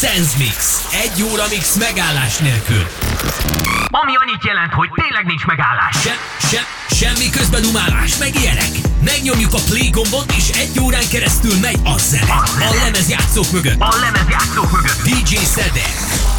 Sense Mix. Egy óra mix megállás nélkül. Ami annyit jelent, hogy tényleg nincs megállás. Se, se, semmi közben umálás, meg ilyenek. Megnyomjuk a play gombot, és egy órán keresztül megy a zene. A lemezjátszók mögött. A lemezjátszók mögött. DJ Szedek.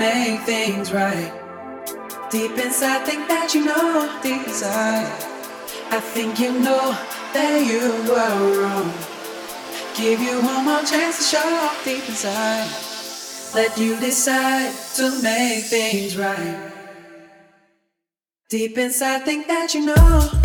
Make things right. Deep inside, think that you know, deep inside. I think you know that you were wrong. Give you one more chance to show deep inside. Let you decide to make things right. Deep inside, think that you know,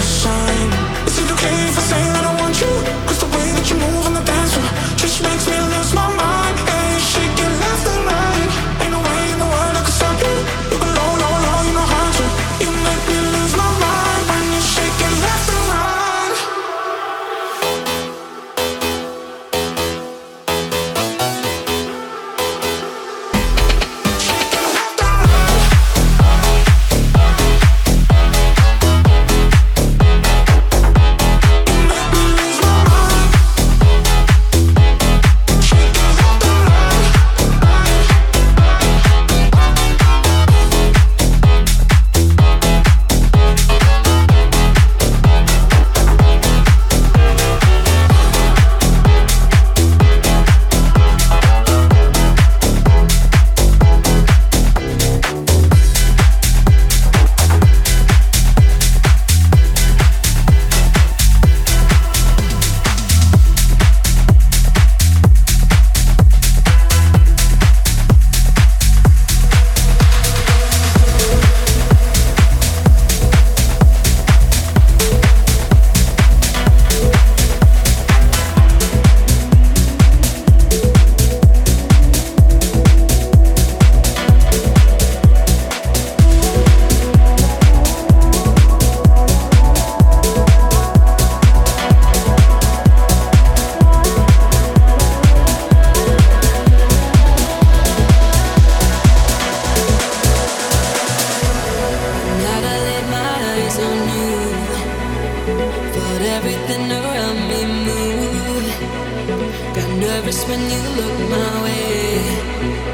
sunshine. nervous when you look my way.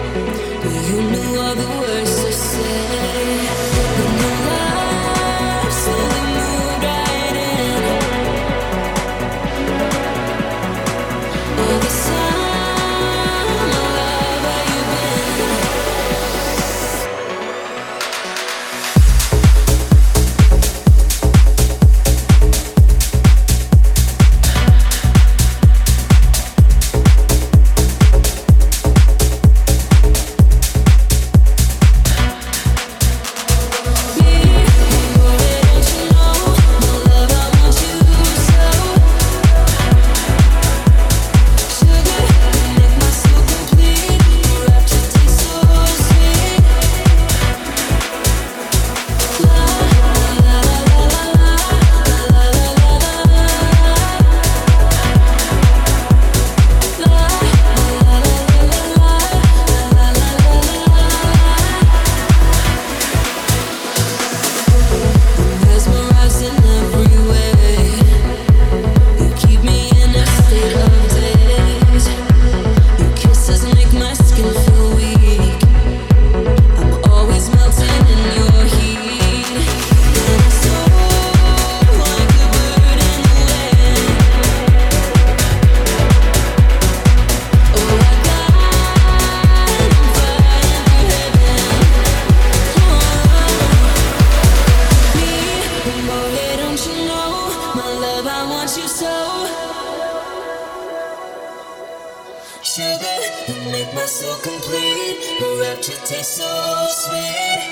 Sugar, bed, make my soul complete. My rapture tastes so sweet.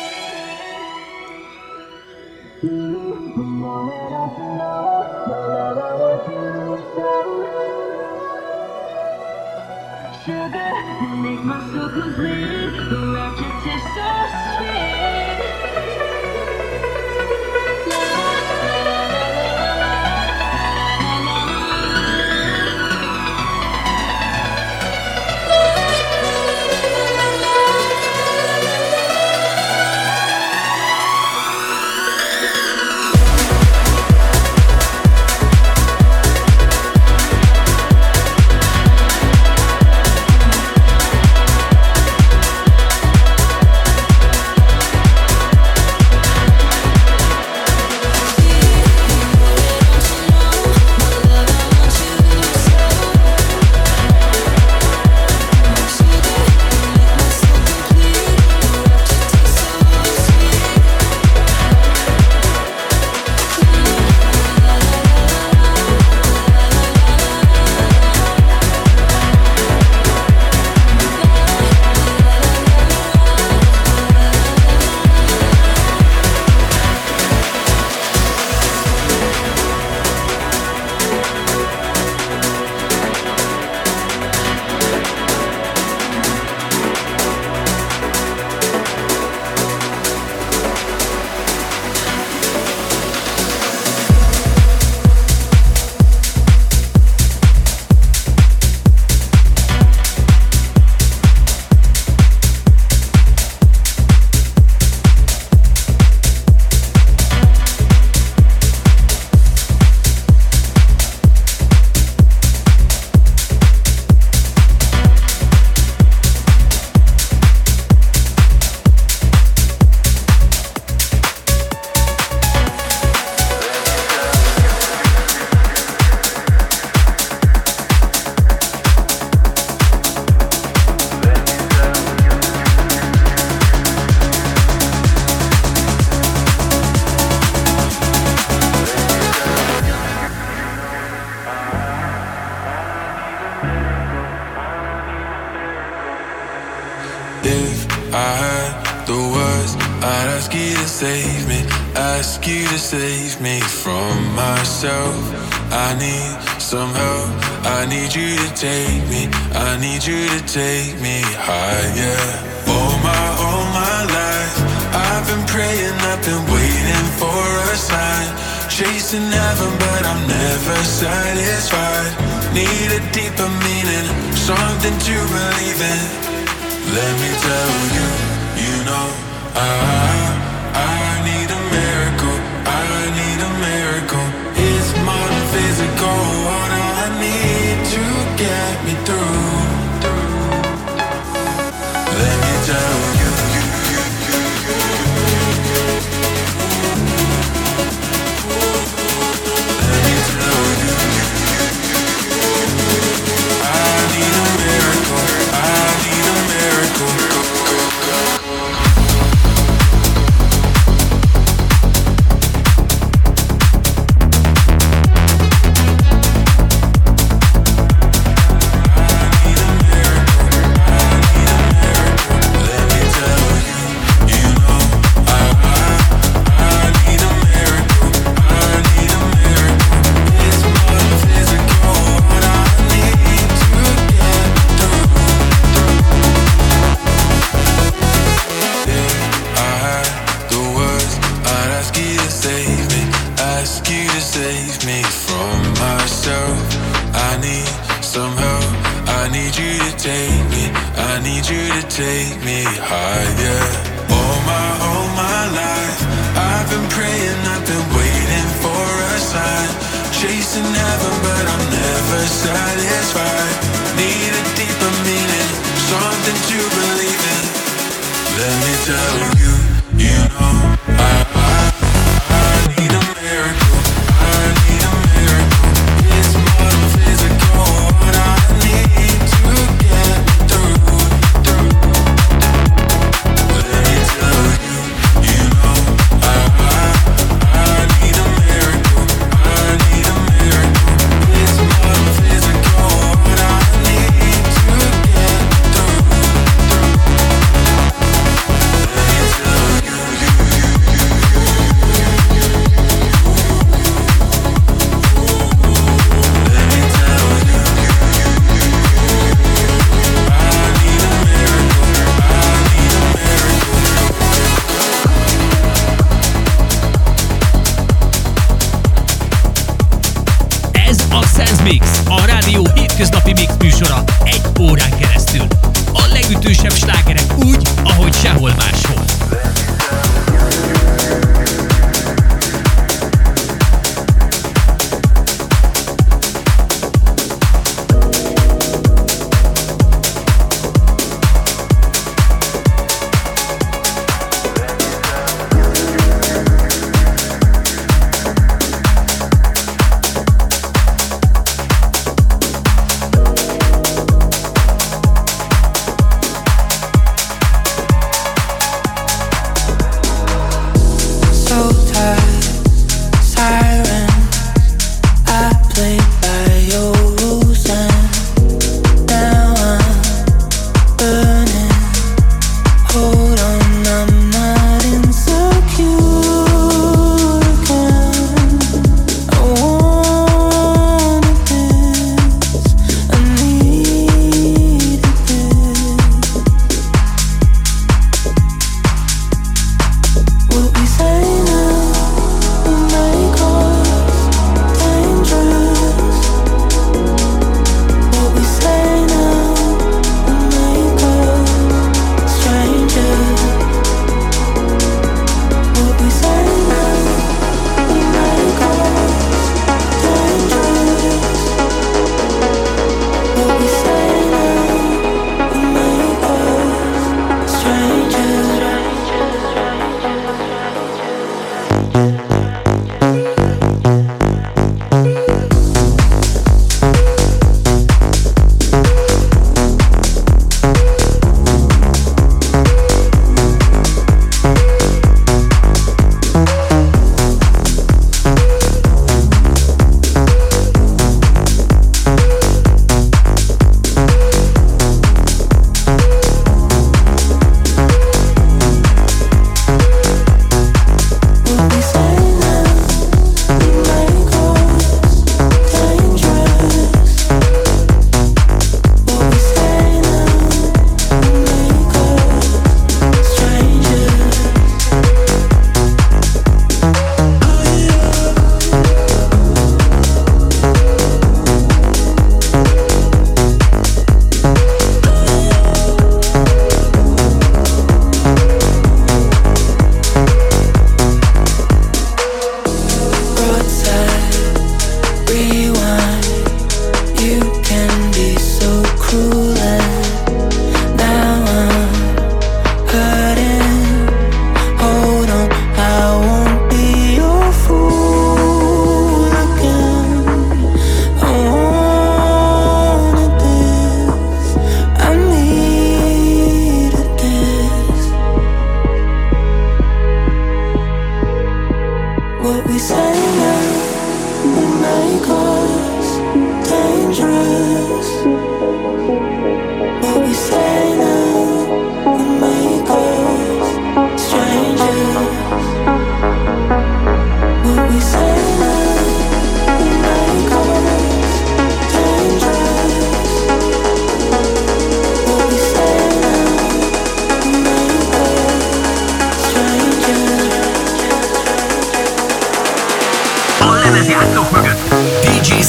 The moment I feel my love, I want you so. Sugar, you make my soul complete. The rapture tastes so Mix, a rádió hétköznapi mix műsora egy órán keresztül. A legütősebb slágerek úgy, ahogy sehol máshol.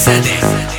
Sunday.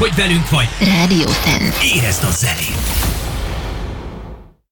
Hogy velünk vagy. Radio Sense. Érezd a zenét.